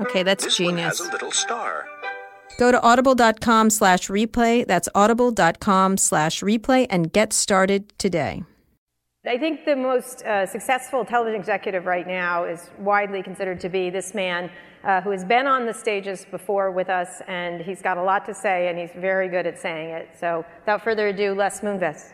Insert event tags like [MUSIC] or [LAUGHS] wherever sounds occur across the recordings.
Okay, that's This one genius. has a little star. Go to audible.com slash replay. That's audible.com slash replay and get started today. I think the most uh, successful television executive right now is widely considered to be this man uh, who has been on the stages before with us, and he's got a lot to say, and he's very good at saying it. So, without further ado, Les Moonves.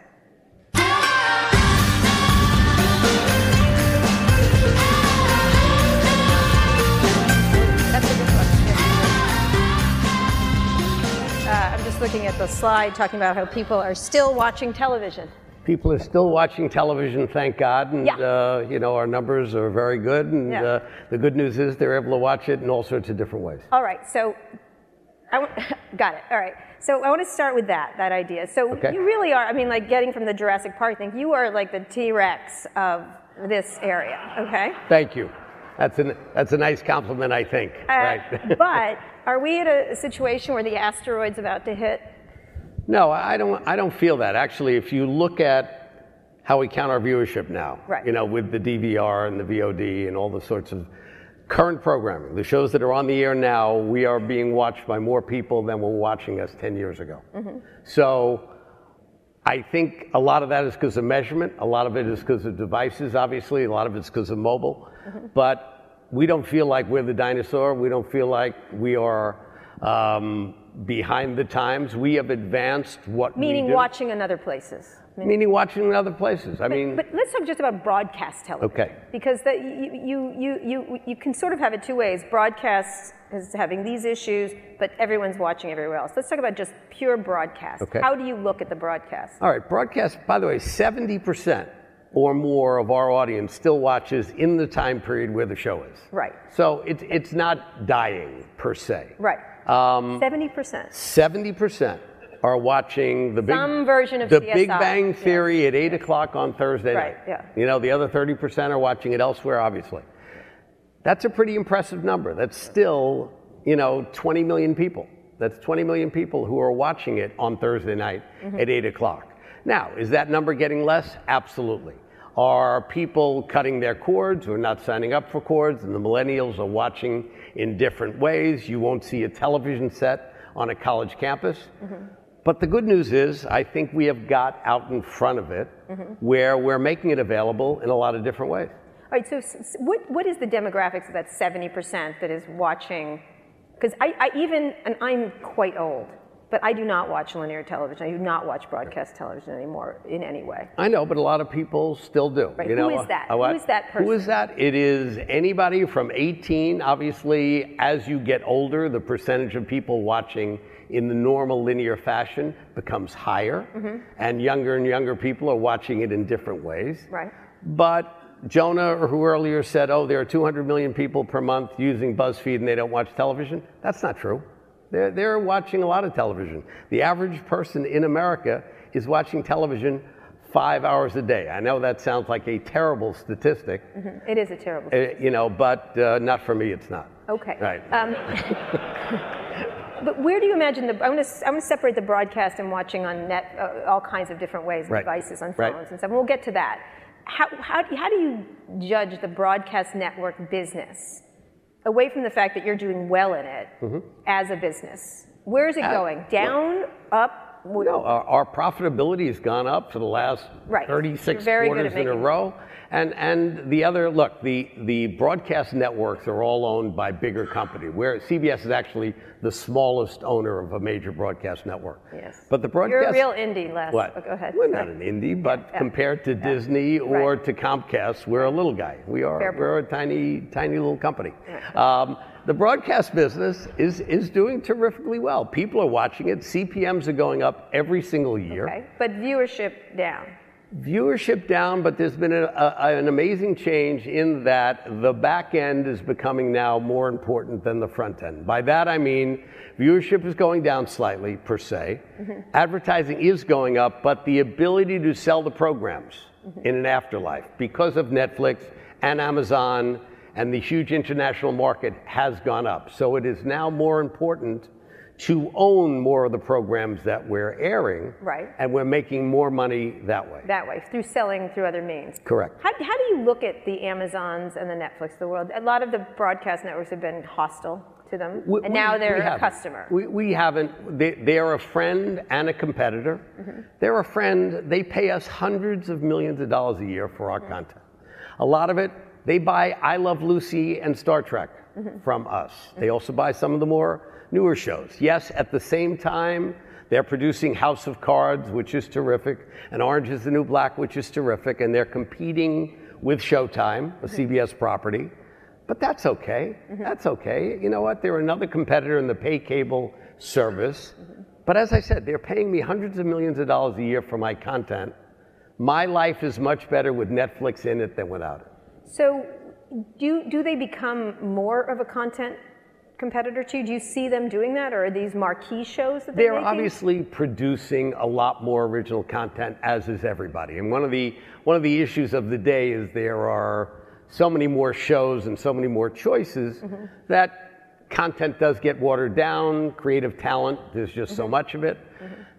Uh, I'm just looking at the slide talking about how people are still watching television. People are still watching television, thank God, and Yeah. uh, you know our numbers are very good. And Yeah. uh, the good news is they're able to watch it in all sorts of different ways. All right, so I w- [LAUGHS] got it. All right, so I want to start with that that idea. So Okay. you really are. I mean, like getting from the Jurassic Park thing, you are like the T Rex of this area. Okay. Thank you. That's a that's a nice compliment, I think. Uh, right. [LAUGHS] but are we at a situation where the asteroid's about to hit? no, I don't. I don't feel that. Actually, if you look at how we count our viewership now, Right. you know, with the DVR and the VOD and all the sorts of current programming, the shows that are on the air now, we are being watched by more people than were watching us 10 years ago. Mm-hmm. So I think a lot of that is because of measurement. A lot of it is because of devices, obviously. A lot of it's because of mobile. Mm-hmm. But we don't feel like we're the dinosaur. We don't feel like we are um, behind the times. We have advanced what Meaning we do. watching in other places. Meaning watching in other places. I mean, But let's talk just about broadcast television. Okay. Because the, you, you, you, you, you can sort of have it two ways. Broadcast is having these issues, but everyone's watching everywhere else. Let's talk about just pure broadcast. Okay. How do you look at the broadcast? all right, broadcast, by the way, 70% or more of our audience still watches in the time period where the show is. Right. So it, it's not dying per se. Right. Um, 70%. 70% are watching the big, Some version of the CSI, Big Bang. Theory at 8 o'clock on Thursday Right, night. yeah. You know, the other 30% are watching it elsewhere, obviously. That's a pretty impressive number. That's still, you know, 20 million people. That's 20 million people who are watching it on Thursday night Mm-hmm. at 8 o'clock. Now, is that number getting less? Absolutely. Are people cutting their cords or not signing up for cords? And the millennials are watching in different ways. You won't see a television set on a college campus. Mm-hmm. But the good news is, I think we have got out in front of it mm-hmm. where we're making it available in a lot of different ways. All right, so what, what is the demographics of that 70% that is watching? Because I, I even, and I'm quite old, but I do not watch linear television. I do not watch broadcast television anymore in any way. I know, but a lot of people still do. Right, You know, is that? Who is that person? Who is that? It is anybody from 18. Obviously, as you get older, the percentage of people watching in the normal linear fashion becomes higher, Mm-hmm. and younger and younger people are watching it in different ways. Right. But Jonah, who earlier said, oh, there are 200 million people per month using BuzzFeed and they don't watch television, that's not true. They're, they're watching a lot of television. The average person in America is watching television five hours a day. I know that sounds like a terrible statistic, It is a terrible. uh, you know, but uh, not for me, it's not. Okay. Right. Um, [LAUGHS] But where do you imagine the? I'm going to I'm to separate the broadcast and watching on net uh, all kinds of different ways, Right. devices on Right. phones and stuff. And we'll get to that. How how how do you judge the broadcast network business away from the fact that you're doing well in it as a business? Where is it Mm-hmm. Uh, going? Down, up? No, our, our profitability has gone up for the last Right. 36 You're very good quarters in a row. And, and the other, look, the, the broadcast networks are all owned by bigger company, where CBS is actually the smallest owner of a major broadcast network. Yes. But the broadcast... You're a real indie, Les. What? But go ahead. We're not an indie, but yeah. compared to Disney or Right. to Comcast, we're a little guy. We are Fair we're a tiny tiny little company. Um, the broadcast business is is doing terrifically well. People are watching it. CPMS are going up every single year. Okay, but viewership down. Viewership down, but there's been a, a, an amazing change in that the back end is becoming now more important than the front end. By that I mean viewership is going down slightly per se. Mm-hmm. Advertising is going up, but the ability to sell the programs mm-hmm. in an afterlife because of Netflix and Amazon and the huge international market has gone up. So it is now more important to own more of the programs that we're airing. Right. And we're making more money that way. that way through selling through other means. Correct. How, how do you look at the Amazons and the Netflix of the world? A lot of the broadcast networks have been hostile to them, We- and now they're a customer. We, we haven't. They, they are a friend and a competitor. Mm-hmm. They're a friend. They pay us hundreds of millions of dollars a year for our Mm-hmm. content. A lot of it, they buy I Love Lucy and Star Trek Mm-hmm. from us. They also buy some of the more newer shows. Yes, at the same time, they're producing House of Cards, which is terrific, and Orange is the New Black, which is terrific, and they're competing with Showtime, a CBS property. But that's okay. That's okay. You know what? They're another competitor in the pay cable service. But as I said, they're paying me hundreds of millions of dollars a year for my content. My life is much better with Netflix in it than without it. So, do do they become more of a content competitor to you? Do you see them doing that, or are these marquee shows that they're, They're obviously producing a lot more original content, as is everybody. And one of the one of the issues of the day is there are so many more shows and so many more choices Mm-hmm. that content does get watered down. Creative talent, there's just Mm-hmm. so much of it.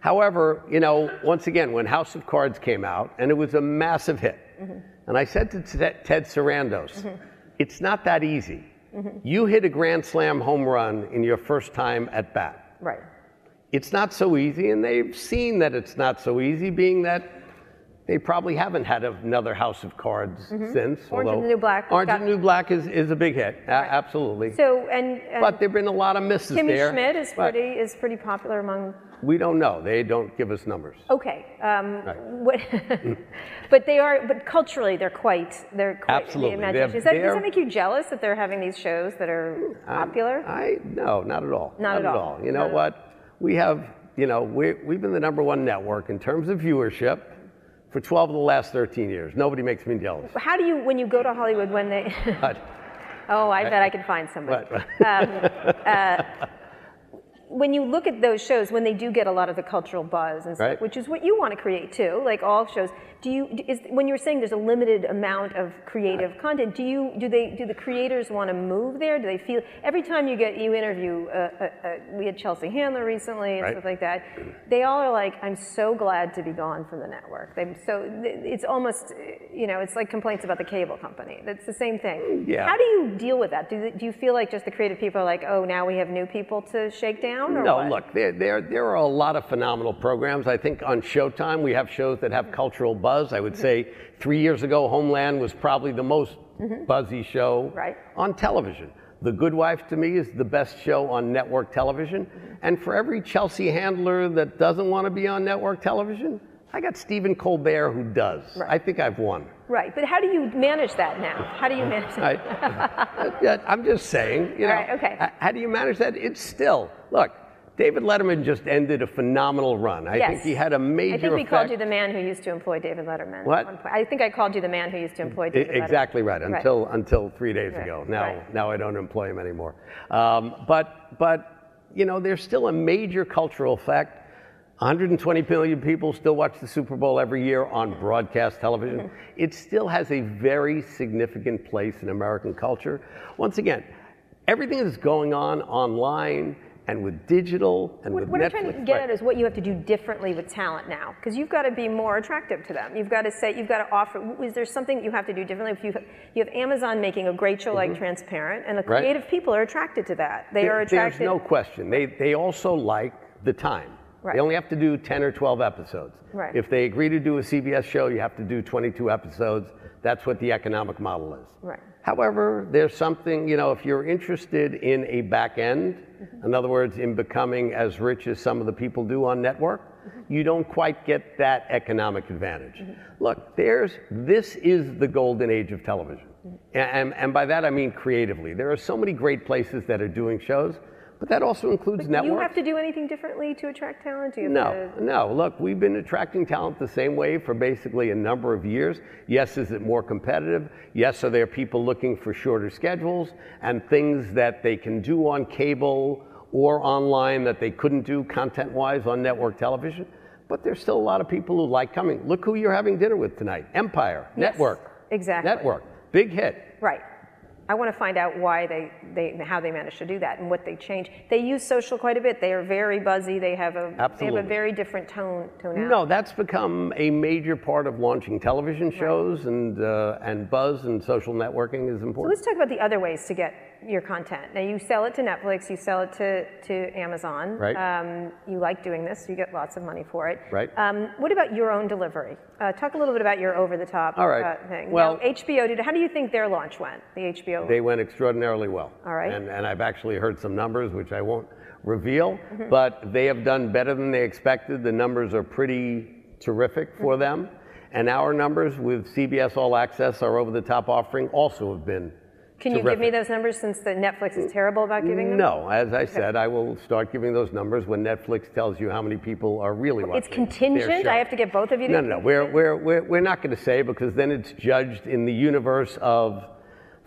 However, you know, once again, when House of Cards came out, and it was a massive hit, Mm-hmm. And I said to Ted Ted Sarandos, it's not that easy. Mm-hmm. You hit a grand slam home run in your first time at bat right. it's not so easy, and they've seen that it's not so easy, being that they probably haven't had another House of Cards since. Mm-hmm. Orange is the New Black Orange got- is the New Black is, is a big hit, a- absolutely. So, and, and but there've been a lot of misses Kimmy there. Schmidt is pretty is pretty popular among We don't know. They don't give us numbers. Okay, um, Right. what, [LAUGHS] but they are, but culturally they're quite, they're quite Absolutely. the imagination. Is that, does that make you jealous that they're having these shows that are popular? I no, not at all. Not at all. You know Not at what? We have, you know, we we've been the number one network in terms of viewership for 12 of the last 13 years. Nobody makes me jealous. How do you, when you go to Hollywood, when they, [LAUGHS] oh, I bet I can find somebody. but, [LAUGHS] when you look at those shows, when they do get a lot of the cultural buzz and stuff, Right. which is what you want to create too, like all shows, do you is when you're saying there's a limited amount of creative content, do you do they do the creators want to move there? Do they feel every time you get you interview, uh, uh, uh, we had Chelsea Handler recently and Right. stuff like that, they all are like, I'm so glad to be gone from the network. They so it's almost you know it's like complaints about the cable company. It's the same thing. Yeah. How do you deal with that? Do, do you feel like just the creative people are like, oh, now we have new people to shake down? Or No, what? look, there, there, there are a lot of phenomenal programs. I think on Showtime we have shows that have cultural buzz. I would say three years ago, Homeland was probably the most mm-hmm. buzzy show Right. on television. The Good Wife to me is the best show on network television. Mm-hmm. And for every Chelsea handler that doesn't want to be on network television, I got Stephen Colbert who does. I think I've won. Right, but how do you manage that now? How do you manage that? I, [LAUGHS] I'm just saying, you know. Right, okay. How do you manage that? It's still, look, David Letterman just ended a phenomenal run. I yes. think he had a major I think we effect. called you the man who used to employ David Letterman. What? At one point. I think I called you the man who used to employ David Letterman. Exactly right. Until until three days Right, ago. Now right. now I don't employ him anymore. Um, but but you know there's still a major cultural effect. 120 million people still watch the Super Bowl every year on broadcast television. Mm-hmm. It still has a very significant place in American culture. Once again, everything that's going on online and with digital and What, with what Netflix. I'm trying to get right. at is what you have to do differently with talent now, because you've got to be more attractive to them. You've got to say, you've got to offer. Is there something you have to do differently? If you you have Amazon making a great show like Transparent, and the Mm-hmm. Right. creative people are attracted to that. They There- are attracted. There's no question. They, they also like the time. Right. They only have to do 10 or 12 episodes. Right. If they agree to do a CBS show, you have to do 22 episodes. That's what the economic model is. Right. However, there's something, you know, if you're interested in a back end, Mm-hmm. in other words, in becoming as rich as some of the people do on network, Mm-hmm. you don't quite get that economic advantage. Look, there's, this is the golden age of television. Mm-hmm. And, and by that I mean creatively. There are so many great places that are doing shows, but that also includes Do networks. you have to do anything differently to attract talent? Do you have No, to- no. Look, we've been attracting talent the same way for basically a number of years. Yes, is it more competitive? Yes, are there people looking for shorter schedules and things that they can do on cable or online that they couldn't do content wise on network television? But there's still a lot of people who like coming. Look who you're having dinner with tonight Empire, Yes, Network. exactly. Network, big hit. Right. I want to find out why they, they how they managed to do that and what they changed. They use social quite a bit. They are very buzzy. They have a they have a very different tone tone. No, that's become a major part of launching television shows, and uh, and buzz and social networking is important. So important. let's talk about the other ways to get your content. Now you sell it to Netflix, you sell it to, to Amazon. Right. Um, you like doing this, you get lots of money for it. Right. Um, what about your own delivery? Uh, talk a little bit about your over-the-top All right. uh, thing. Well- now, HBO did. How do you think their launch went? The HBO. They went extraordinarily well. All right. And, and I've actually heard some numbers, which I won't reveal, Mm-hmm. but they have done better than they expected. The numbers are pretty terrific for Mm-hmm. them. And our numbers with CBS All Access, our over the top offering, also have been. Can you give me those numbers since the Netflix is terrible about giving them? No, as I said, I will start giving those numbers when Netflix tells you how many people are really watching. It's contingent. I have to get both of you to No, no, no. We're, we're, we're, we're not going to say because then it's judged in the universe of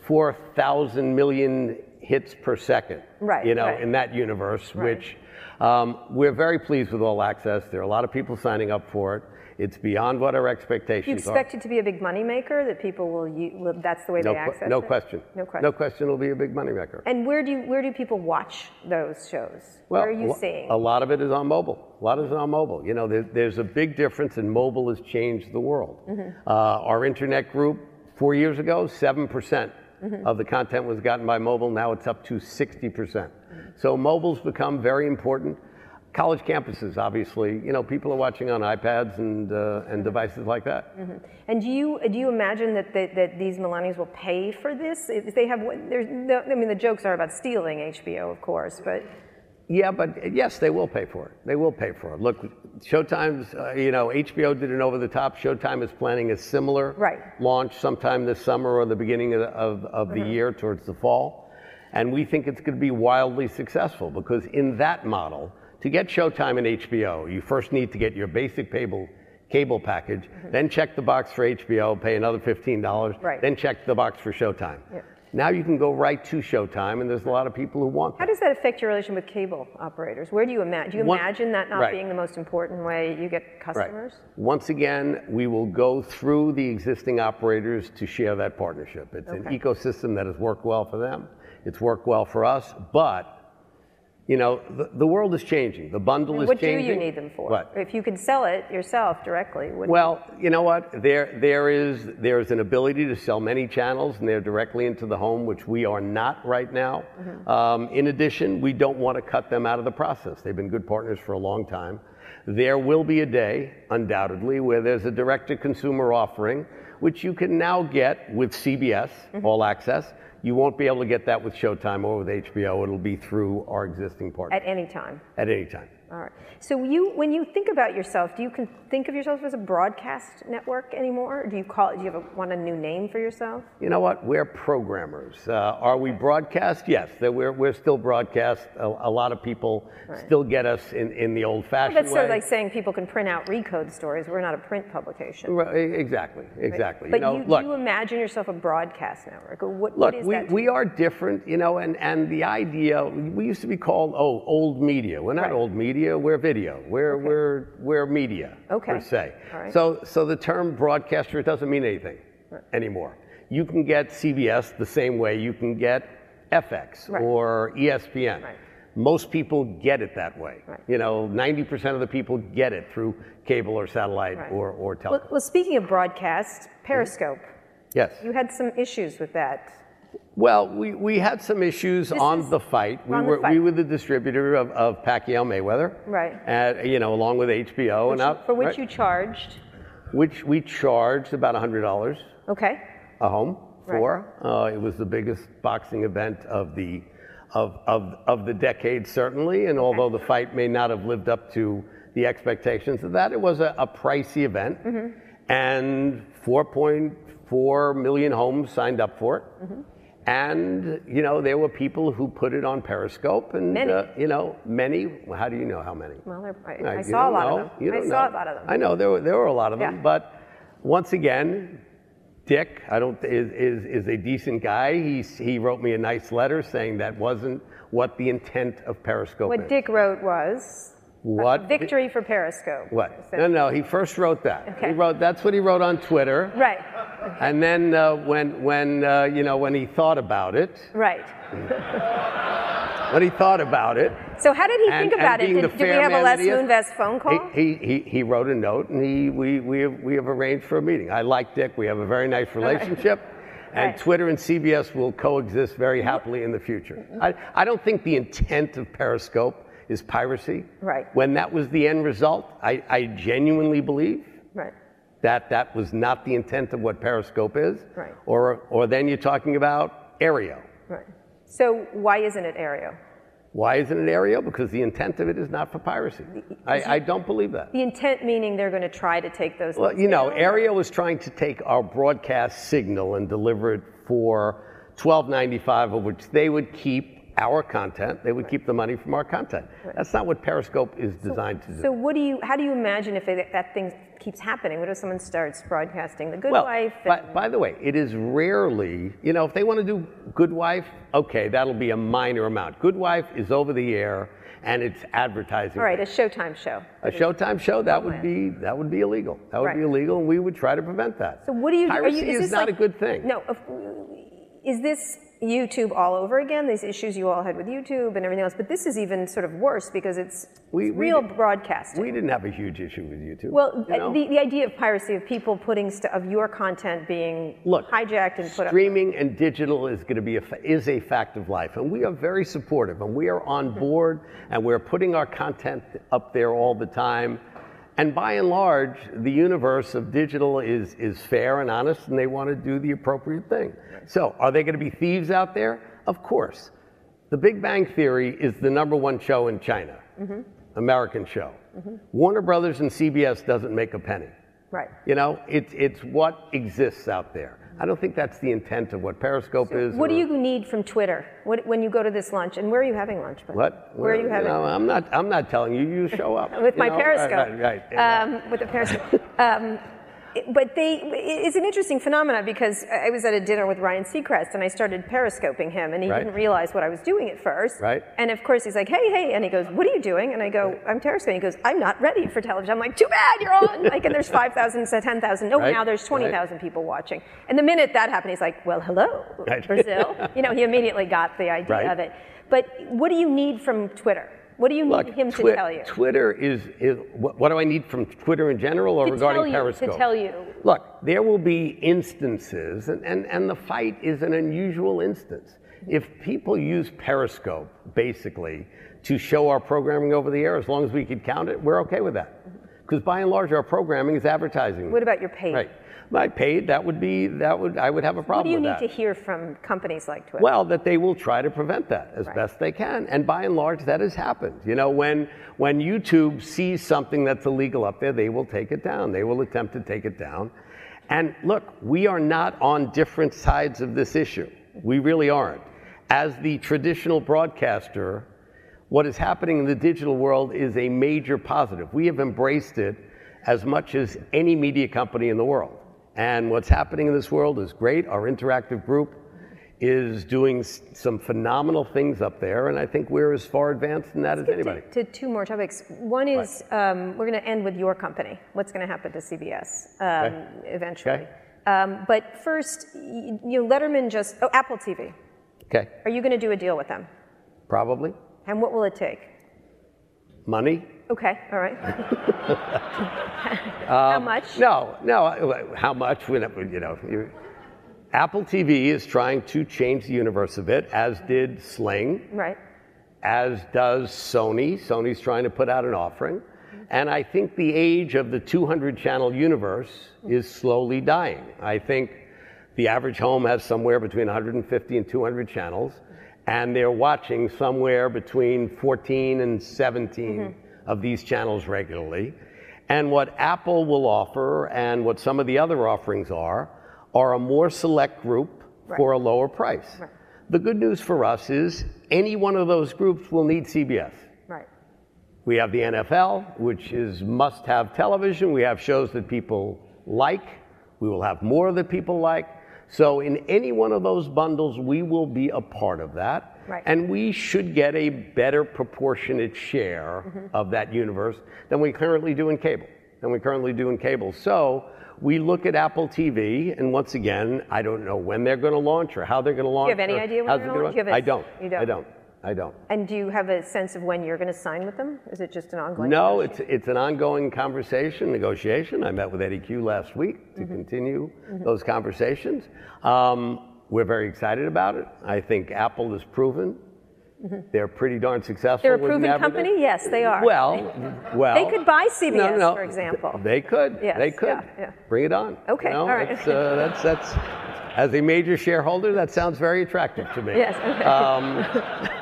4,000 million hits per second. Right, You know, right. in that universe, Right. which um, we're very pleased with All Access. There are a lot of people signing up for it. It's beyond what our Do you expectations expect are. it to be a big moneymaker that people will, u- will that's the way No, they access no it? question. No question. No question it'll be a big moneymaker. And where do you, where do people watch those shows? Well, where are you seeing? A lot of it is on mobile. A lot is on mobile. You know, there, there's a big difference, and mobile has changed the world. Mm-hmm. Uh, our internet group, four years ago, 7% Mm-hmm. of the content was gotten by mobile. Now it's up to 60%. percent So mobile's become very important. College campuses, obviously, you know, people are watching on iPads and, uh, Mm-hmm. and devices like that. And do you do you imagine that, that that these millennials will pay for this? If they have, there's no, I mean, the jokes are about stealing HBO, of course, but Yeah, but yes, they will pay for it. They will pay for it. Look, Showtime's, uh, you know, HBO did an over the top. Showtime is planning a similar Right. launch sometime this summer or the beginning of, of, of the year towards the fall. And we think it's going to be wildly successful because in that model, to get Showtime and HBO, you first need to get your basic cable, cable package, mm-hmm. then check the box for HBO, pay another $15, Right. then check the box for Showtime. Yeah. Now you can go right to Showtime, and there's a lot of people who want that. how does that affect your relation with cable operators? Where do you imagine? Do you One- imagine that not right. being the most important way you get customers? Right. Once again, we will go through the existing operators to share that partnership. It's an ecosystem that has worked well for them. It's worked well for us, but you know, the, the world is changing. The bundle is What do you need them for? What? If you could sell it yourself directly, what Well, you know what? There, there is there is an ability to sell many channels, and they're directly into the home, which we are not right now. Mm-hmm. Um, in addition, we don't want to cut them out of the process. They've been good partners for a long time. There will be a day, undoubtedly, where there's a direct-to-consumer offering, which you can now get with CBS Mm-hmm. All Access. You won't be able to get that with Showtime or with HBO. It'll be through our existing partners at any time? at any time. All right. So you, when you think about yourself, do you con- think of yourself as a broadcast network anymore? Or do you call it? Do you have a, want a new name for yourself? You know what? We're programmers. Uh, are we broadcast? Yes, that we're, we're still broadcast. A, a lot of people still get us in, in the old fashioned That's way. sort of like saying people can print out Re/code stories. We're not a print publication. Right, exactly, exactly. But you know, you, look, do you imagine yourself a broadcast network? What, look, what is we, we are different, you know, and, and the idea, we used to be called, oh, old media. We're not Right. old media, we're video. We're, we're, we're media, Okay. per se. Right. So, so the term broadcaster doesn't mean anything anymore. You can get CBS the same way you can get FX Right. or ESPN. Right. Most people get it that way. Right. You know, 90% of the people get it through cable or satellite Right. or, or television. well, speaking of broadcast, Periscope, yes. you had some issues with that. Well, we, we had some issues This on is- the fight. We were we were the distributor of, of Pacquiao Mayweather. Right. And, you know, along with HBO and out, for which right, you charged. which we charged about hundred dollars Okay. a home Right. for. Uh, it was the biggest boxing event of the of, of, of the decade, certainly. And although the fight may not have lived up to the expectations of that, it was a, a pricey event. Mm-hmm. And 4.4 million homes signed up for it. Mm-hmm. And you know there were people who put it on Periscope, and Many. Uh, you know many. Well, how do you know how many? Well, there- I, I saw a lot know. of them. You I saw know. a lot of them. I know there were there were a lot of them, Yeah. but once again, Dick, I don't is, is is a decent guy. He he wrote me a nice letter saying that wasn't what the intent of Periscope What is. Dick wrote was what victory for Periscope. What? So- No, no. He first wrote that. Okay. He wrote that's what he wrote on Twitter. Right. And then uh, when when uh, you know when he thought about it, Right. [LAUGHS] when he thought about it, So how did he And- think about it? Did, did we have a Les Moonves phone call? He, he, he, he wrote a note and he, we, we, have, we have arranged for a meeting. I like Dick. We have a very nice relationship. And Right. Twitter and CBS will coexist very happily in the future. I, I don't think the intent of Periscope is piracy. Right. When that was the end result, I, I genuinely believe right. that that was not the intent of what Periscope is. Right. Or, or then you're talking about Aereo. Right. So why isn't it Aereo? Why isn't it Aereo? Because the intent of it is not for piracy. I, I don't believe that. The intent meaning they're going to try to take those. Well, you know. Aereo was trying to take our broadcast signal and deliver it for $12.95, of which they would keep our content. They would keep the money from our content. That's not what Periscope is designed to do. So what do you? How do you imagine if it, that thing keeps happening? What if someone starts broadcasting The Good well, Wife? by, and- by the way, it is rarely, you know, if they want to do Good Wife, okay, that'll be a minor amount. Good Wife is over the air and it's advertising. all right, a Showtime show. A Showtime show that would be that would be illegal. That would be illegal, and we would try to prevent that. So what do you? Piracy are you, is, is, this not like, a good thing. No. of- Is this YouTube all over again? These issues you all had with YouTube and everything else, but this is even sort of worse because it's, We- we real did- broadcasting. We didn't have a huge issue with YouTube. well, you know? the, the idea of piracy, of people putting st- of your content being Look, hijacked and put up. streaming and digital is going to be a is a fact of life, and we are very supportive, and we are on Mm-hmm. board, and we're putting our content up there all the time. And by and large, the universe of digital is is fair and honest, and they want to do the appropriate thing. So, are there going to be thieves out there? Of course. The Big Bang Theory is the number one show in China, Mm-hmm. American show. Warner Brothers and CBS doesn't make a penny. Right. You know, it's it's what exists out there. I don't think that's the intent of what Periscope is. What do or- you need from Twitter what, when you go to this lunch? And where are you having lunch? way? What? Where are you having? know, I'm not. I'm not telling you. You show up [LAUGHS] with my know? Periscope. Right. right, right. Um, with the Periscope. um, but they, it's an interesting phenomenon because I was at a dinner with Ryan Seacrest and I started periscoping him and he Right. didn't realize what I was doing at first. Right. And of course he's like, hey, hey, and he goes, what are you doing? And I go, I'm periscoping. He goes, I'm not ready for television. I'm like, too bad, you're on. like, and there's 5,000, so 10,000. No, Right. now there's 20,000 people watching. And the minute that happened, he's like, well, hello, Right. Brazil. you know, he immediately got the idea Right. of it. But what do you need from Twitter? What do you Look, need him to tell you? Twitter is, is what, what do I need from Twitter in general or To regarding tell you- to tell you. Look, there will be instances, and, and, and the fight is an unusual instance. If people use Periscope, basically, to show our programming over the air, as long as we could count it, we're okay with that. Because by and large, our programming is advertising. What about your paid? Right. My paid, that would be, that would, I would have a problem. What do you need that. to hear from companies like Twitter? Well, that they will try to prevent that as Right. best they can. And by and large, that has happened. You know, when, when YouTube sees something that's illegal up there, they will take it down. They will attempt to take it down. And look, we are not on different sides of this issue. We really aren't. As the traditional broadcaster, what is happening in the digital world is a major positive. We have embraced it as much as any media company in the world. And what's happening in this world is great. Our interactive group is doing some phenomenal things up there, and I think we're as far advanced in that as anybody. To, to two more topics. One is um, we're going to end with your company. What's going to happen to CBS um, eventually? Okay. Um, but first, y- you know, Letterman just oh Apple TV. Okay, Are you going to do a deal with them? probably. And what will it take? Money? Okay, all right. [LAUGHS] How um, much? No, no. How much? We You know, you, Apple TV is trying to change the universe a bit, as did Sling, Right. as does Sony. Sony's trying to put out an offering. And I think the age of the 200 channel universe is slowly dying. I think the average home has somewhere between 150 and 200 channels, and they're watching somewhere between 14 and 17 mm-hmm. Of these channels regularly. And what Apple will offer and what some of the other offerings are, are a more select group for a lower price. The good news for us is any one of those groups will need CBS. Right. We have the NFL, which is must have television. We have shows that people like. We will have more that people like. So, in any one of those bundles, we will be a part of that. Right. And we should get a better proportionate share Mm-hmm. of that universe than we currently do in cable. Than we currently do in cable. So, we look at Apple TV, and once again, I don't know when they're going to launch or how they're going to launch. Do you have any idea when they're it gonna gonna launch? A- I don't. you don't? I don't. I don't. And do you have a sense of when you're going to sign with them? Is it just an ongoing? No, it's, it's an ongoing conversation, negotiation. I met with Eddy Cue last week to Mm-hmm. continue those conversations. Um, we're very excited about it. I think Apple has proven they're pretty darn successful. Mm-hmm. They're a proven company? Yes, they are. Well, well. They could buy no, CBS, no, for example. They could. Yes, they could. yeah, yeah. Bring it on. Okay, You know, all right. It's, uh, that's that's. As a major shareholder, that sounds very attractive to me. Yes, okay. Um, [LAUGHS]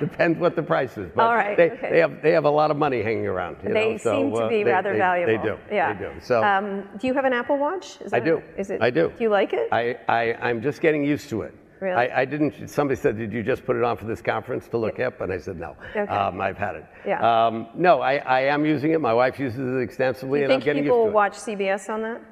depends what the price is. But All right, They, okay. they have they have a lot of money hanging around. you They know, so, seem to uh, be they- rather they- valuable. They do. Yeah. They do. So Um, do you have an Apple Watch? Is I that- do. Is it? I do. Do you like it? I, I I'm just getting used to it. Really? I, I didn't. Somebody said, "Did you just put it on for this conference to look up?" And I said, "No. Okay. Um, I've had it. Yeah. Um, no, I, I am using it. My wife uses it extensively, and I'm getting people used to watch CBS on that?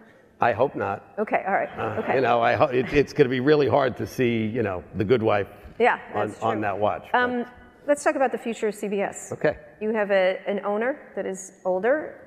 I hope not. Okay, all right. Uh, okay. You know, I ho- it, it's going to be really hard to see, you know, the Good Wife yeah, on, on that watch. Um, let's talk about the future of CBS. okay. You have a, an owner that is older,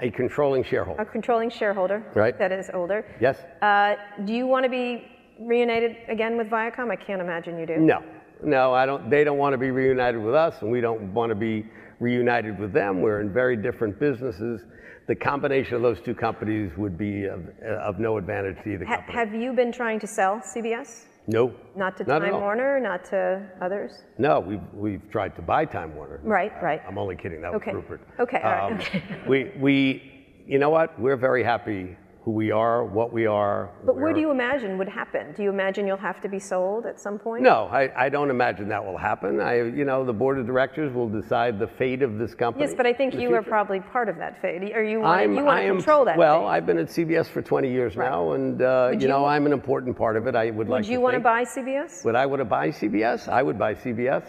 A controlling shareholder. a controlling shareholder Right. that is older. Yes. Uh, do you want to be reunited again with Viacom? I can't imagine you do. No, no, I don't. They don't want to be reunited with us, and we don't want to be reunited with them. We're in very different businesses. The combination of those two companies would be of, of no advantage to either Ha- company. have you been trying to sell CBS? No, Not to Not Time. Warner, not to others? No, we've we've tried to buy Time Warner. Right, right. I'm only kidding. That Okay. was Rupert. Okay, all right, Um, okay. [LAUGHS] we we, you know what? We're very happy who we are, what we are. But where do you imagine would happen? Do you imagine you'll have to be sold at some point? No, I, I don't imagine that will happen. I, you know, the board of directors will decide the fate of this company. Yes, but I think you are probably part of that fate. Or you want, I'm, you want I to am, control that Well, fate. I've been at CBS for 20 years now, and uh, you, Would know, I'm an important part of it. I would, like Would you to want to buy CBS? Would I want to buy CBS? I would buy CBS.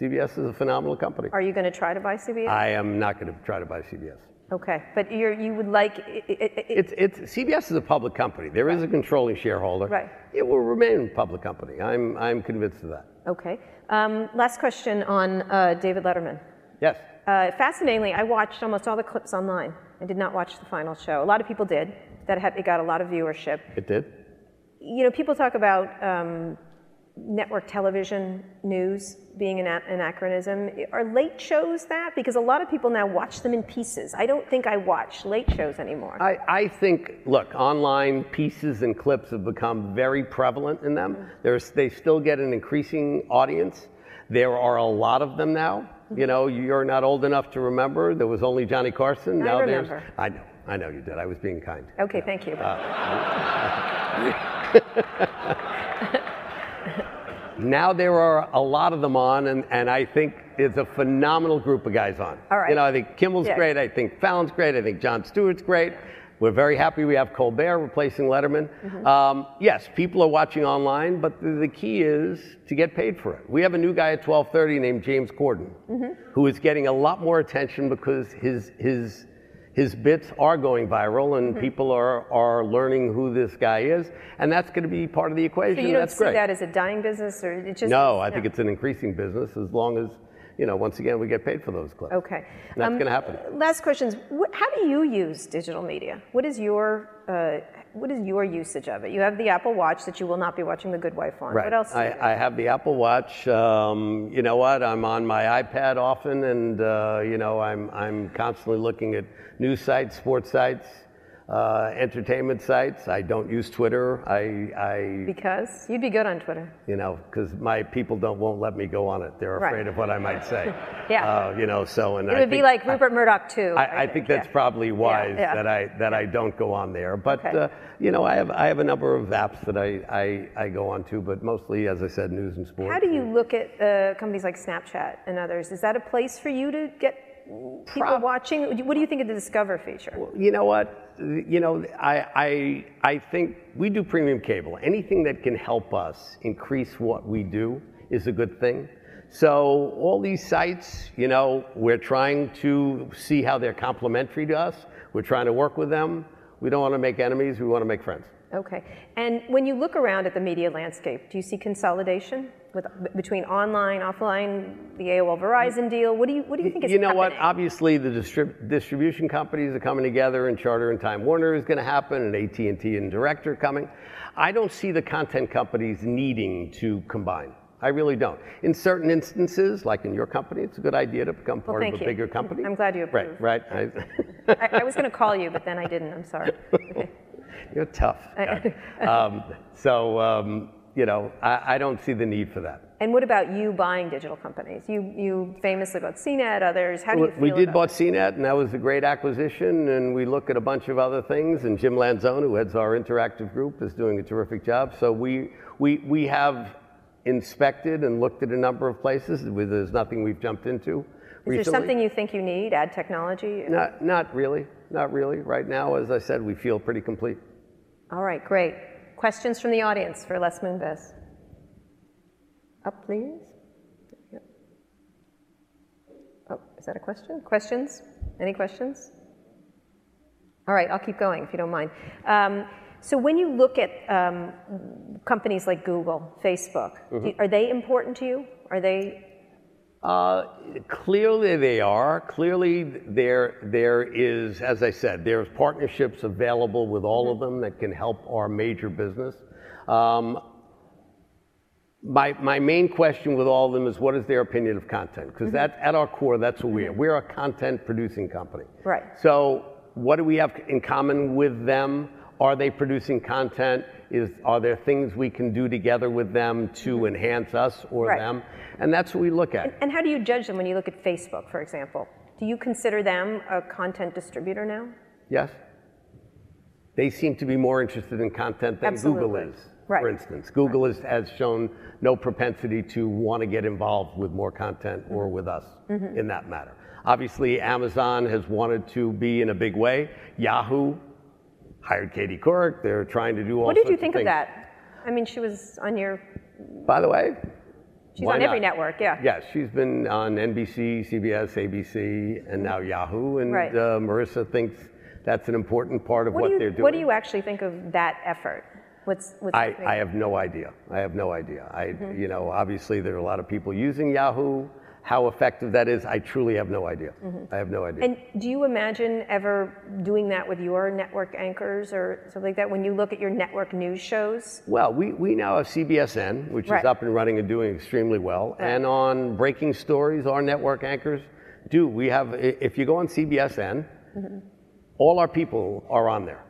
CBS is a phenomenal company. Are you going to try to buy CBS? I am not going to try to buy CBS. Okay, but you're, you would like. i- i- i- It's, it's, CBS is a public company. There is a controlling shareholder. Right. It will remain a public company. I'm, I'm convinced of that. okay. Um, last question on uh, David Letterman. Yes. Uh, fascinatingly, I watched almost all the clips online. I did not watch the final show. A lot of people did. That had, it got a lot of viewership. It did. You know, people talk about um, network television news being an anachronism. Are late shows that? Because a lot of people now watch them in pieces. I don't think I watch late shows anymore. I, I think, look, online pieces and clips have become very prevalent in them. Mm-hmm. There's, they still get an increasing audience. There are a lot of them now. Mm-hmm. You know, you're not old enough to remember. There was only Johnny Carson. I now remember. there's. I know. I know you did. I was being kind. okay, thank you. Uh, [LAUGHS] [LAUGHS] Now there are a lot of them on, and, and I think it's a phenomenal group of guys on. All right. You know, I think Kimmel's Yeah. great. I think Fallon's great. I think Jon Stewart's great. We're very happy we have Colbert replacing Letterman. Mm-hmm. Um, yes, people are watching online, but the, the key is to get paid for it. We have a new guy at 12:30 named James Corden, Mm-hmm. who is getting a lot more attention because his his his bits are going viral Mm-hmm. and people are, are learning who this guy is, and that's going to be part of the equation. So you don't that's see great. that as a dying business, or it just No, I think it's an increasing business as long as, you know, once again, we get paid for those clips. okay. That's Um, going to happen. Last questions. How do you use digital media? What is your uh, what is your usage of it? You have the Apple Watch that you will not be watching The Good Wife on. Right. What else? do you do? I, I have the Apple Watch. Um, you know what? I'm on my iPad often, and uh, you know I'm I'm constantly looking at news sites, sports sites, uh, entertainment sites. I don't use Twitter. I, I because you'd be good on Twitter. you know, because my people don't won't let me go on it. They're Right. afraid of what I might say. [LAUGHS] Yeah. Uh, you know, so and It I would be like Rupert Murdoch too. I, I think that's yeah. probably wise yeah. that I that I don't go on there. But Okay. uh, you know, I have I have a number of apps that I, I, I go on to, but mostly, as I said, news and sports. How do you look at uh, companies like Snapchat and others? Is that a place for you to get people Prob- watching? What do you think of the Discover feature? You know what? You know, I, I, I think we do premium cable. Anything that can help us increase what we do is a good thing. So all these sites, you know, we're trying to see how they're complementary to us. We're trying to work with them. We don't want to make enemies. We want to make friends. Okay. And when you look around at the media landscape, do you see consolidation with, between online, offline, the AOL Verizon deal? What do you what do you think is you know what? Obviously, the distrib- distribution companies are coming together, and Charter and Time Warner is going to happen, and AT and T and Direct are coming. I don't see the content companies needing to combine. I really don't. In certain instances, like in your company, it's a good idea to become part thank of a you. bigger company. I'm glad you approve. Right, right. I, I was going to call you, but then I didn't. I'm sorry. Okay. [LAUGHS] You're tough. [LAUGHS] um, so, um, you know, I, I don't see the need for that. And what about you buying digital companies? You you famously bought CNET, others. How do you feel we did bought CNET, and that was a great acquisition. And we look at a bunch of other things. And Jim Lanzone, who heads our interactive group, is doing a terrific job. So we we we have inspected and looked at a number of places. There's nothing we've jumped into. Is there something you think you need? Add technology? Not not really, not really. Right now, as I said, we feel pretty complete. All right, great. Questions from the audience for Les Moonves? Up, please. Yep. Oh, is that a question? Questions? Any questions? All right, I'll keep going if you don't mind. Um, so when you look at um, companies like Google, Facebook, Mm-hmm. do- are they important to you? Are they? Uh, clearly they are. Clearly there, there is, as I said, there's partnerships available with all of them that can help our major business. Um, my, my main question with all of them is what is their opinion of content? Because that at our core, that's what we are. We're a content producing company. Right. So what do we have in common with them? Are they producing content? Is, are there things we can do together with them to enhance us or Right. them? And that's what we look at. And how do you judge them when you look at Facebook, for example? Do you consider them a content distributor now? Yes? They seem to be more interested in content than Google is, Right. for instance. Google is, has shown no propensity to want to get involved with more content or Mm-hmm. with us in that matter. Obviously, Amazon has wanted to be in a big way. Yahoo hired Katie Couric. They're trying to do all things What did you think of of that? I mean, she was on your, By the way, she's on every not? network, yeah. Yes, she's been on NBC, CBS, ABC, and now Yahoo. And Right. uh, Marissa thinks that's an important part of What, what, do you, they're doing. what do you actually think of that effort? What's, what's I? I have no idea. I have no idea. I, Mm-hmm. you know, obviously there are a lot of people using Yahoo. How effective that is, I truly have no idea. I have no idea. Mm-hmm. And do you imagine ever doing that with your network anchors or something like that when you look at your network news shows? well, we, we now have CBSN, which Right. is up and running and doing extremely well. And on breaking stories, our network anchors do. We have, if you go on CBSN, Mm-hmm. all our people are on there.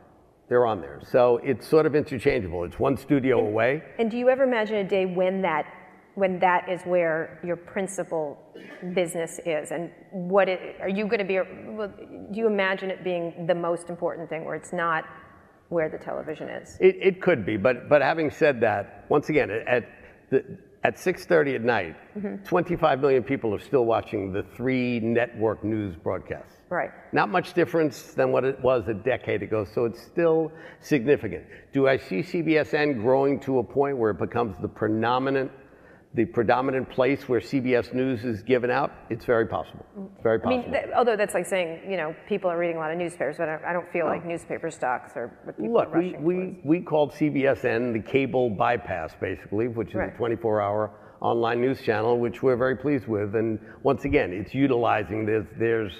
They're on there. So it's sort of interchangeable. It's one studio away. And do you ever imagine a day when that when that is where your principal business is and what it are you going to be well, do you imagine it being the most important thing where it's not where the television is It, it could be, but but having said that, once again, at the, at 6:30 at night, mm-hmm. 25 million people are still watching the three network news broadcasts. right Not much difference than what it was a decade ago, so it's still significant. Do I see CBSN growing to a point where it becomes the predominant, the predominant place where CBS News is given out? It's very possible. It's very I possible. mean, th- although that's like saying, you know, people are reading a lot of newspapers, but I, I don't feel like newspaper stocks are what people Look, are we, we, towards. we called CBSN the cable bypass, basically, which is Right. a 24 hour online news channel, which we're very pleased with. And once again, it's utilizing this. There's,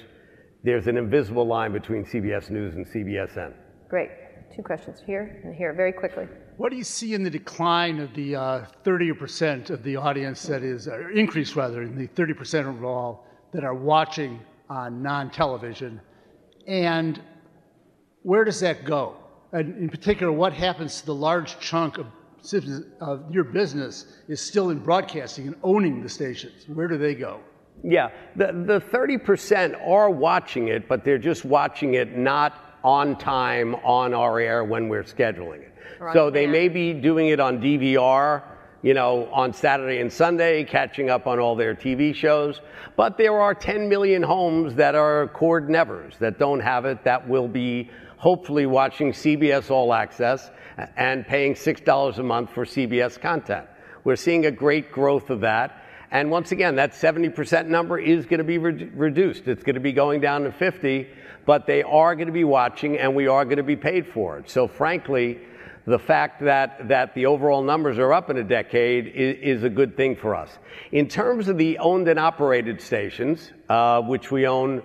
there's an invisible line between CBS News and CBSN. Great. two questions here and here, very quickly. What do you see in the decline of the uh, 30% of the audience that is, or increase rather, in the 30% overall that are watching on non television? And where does that go? And in particular, what happens to the large chunk of, of your business is still in broadcasting and owning the stations? Where do they go? Yeah, the, the 30% are watching it, but they're just watching it not on time on our air when we're scheduling it. So they may be doing it on DVR, you know, on Saturday and Sunday, catching up on all their TV shows. But there are 10 million homes that are cord nevers that don't have it that will be hopefully watching CBS All Access and paying $6 a month for CBS content. We're seeing a great growth of that. And once again, that 70% number is going to be re- reduced. It's going to be going down to 50, but they are going to be watching and we are going to be paid for it. So frankly, the fact that, that the overall numbers are up in a decade is, is a good thing for us. In terms of the owned and operated stations, uh, which we own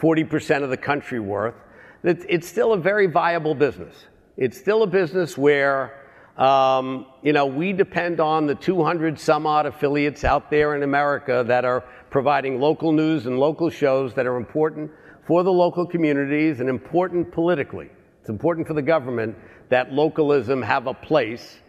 40% of the country worth, it's, it's still a very viable business. It's still a business where um, you know, we depend on the 200 some odd affiliates out there in America that are providing local news and local shows that are important for the local communities and important politically. It's important for the government that localism have a place.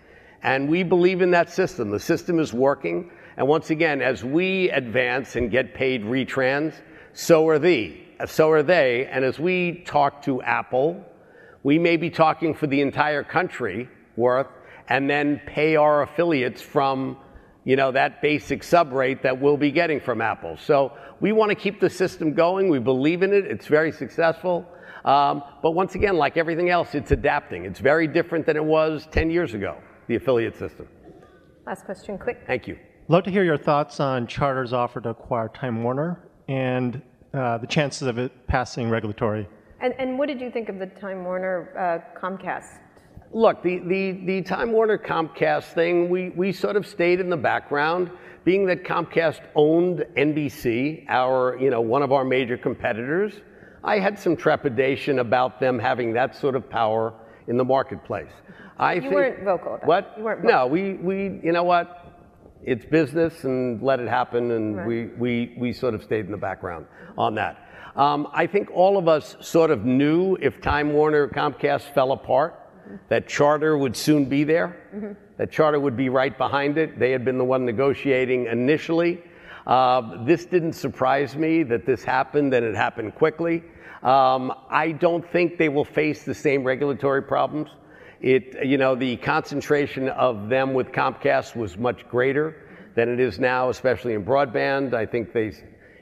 And we believe in that system. The system is working. And once again, as we advance and get paid retrans, so are they. So are they. And as we talk to Apple, we may be talking for the entire country worth and then pay our affiliates from you know that basic sub rate that we'll be getting from Apple. So we want to keep the system going. We believe in it. It's very successful. Um, but once again, like everything else, it's adapting. It's very different than it was 10 years ago, the affiliate system. Last question, quick. Thank you. Love to hear your thoughts on Charter's offer to acquire Time Warner and uh, the chances of it passing regulatory. And, and what did you think of the Time Warner uh, Comcast Look, the, the, the Time Warner Comcast thing, we, we sort of stayed in the background, being that Comcast owned NBC, our, you know, one of our major competitors. I had some trepidation about them having that sort of power in the marketplace. I you think, weren't vocal about what? You weren't vocal. No, we, we, you know what? It's business and let it happen, and right. we, we, we sort of stayed in the background on that. Um, I think all of us sort of knew if Time Warner Comcast fell apart, that Charter would soon be there, mm-hmm. that Charter would be right behind it. They had been the one negotiating initially. Uh, this didn't surprise me that this happened and it happened quickly. Um, I don't think they will face the same regulatory problems. It, you know, the concentration of them with Comcast was much greater than it is now, especially in broadband. I think they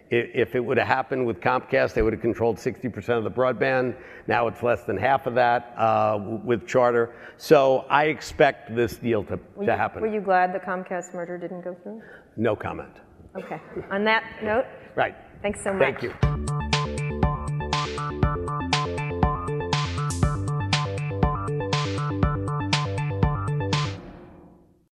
if it would have happened with Comcast, they would have controlled 60% of the broadband. Now it's less than half of that uh, with Charter. So I expect this deal to, were to you, happen. Were you glad the Comcast merger didn't go through? No comment. Okay. On that note, right. Thanks so much. Thank you.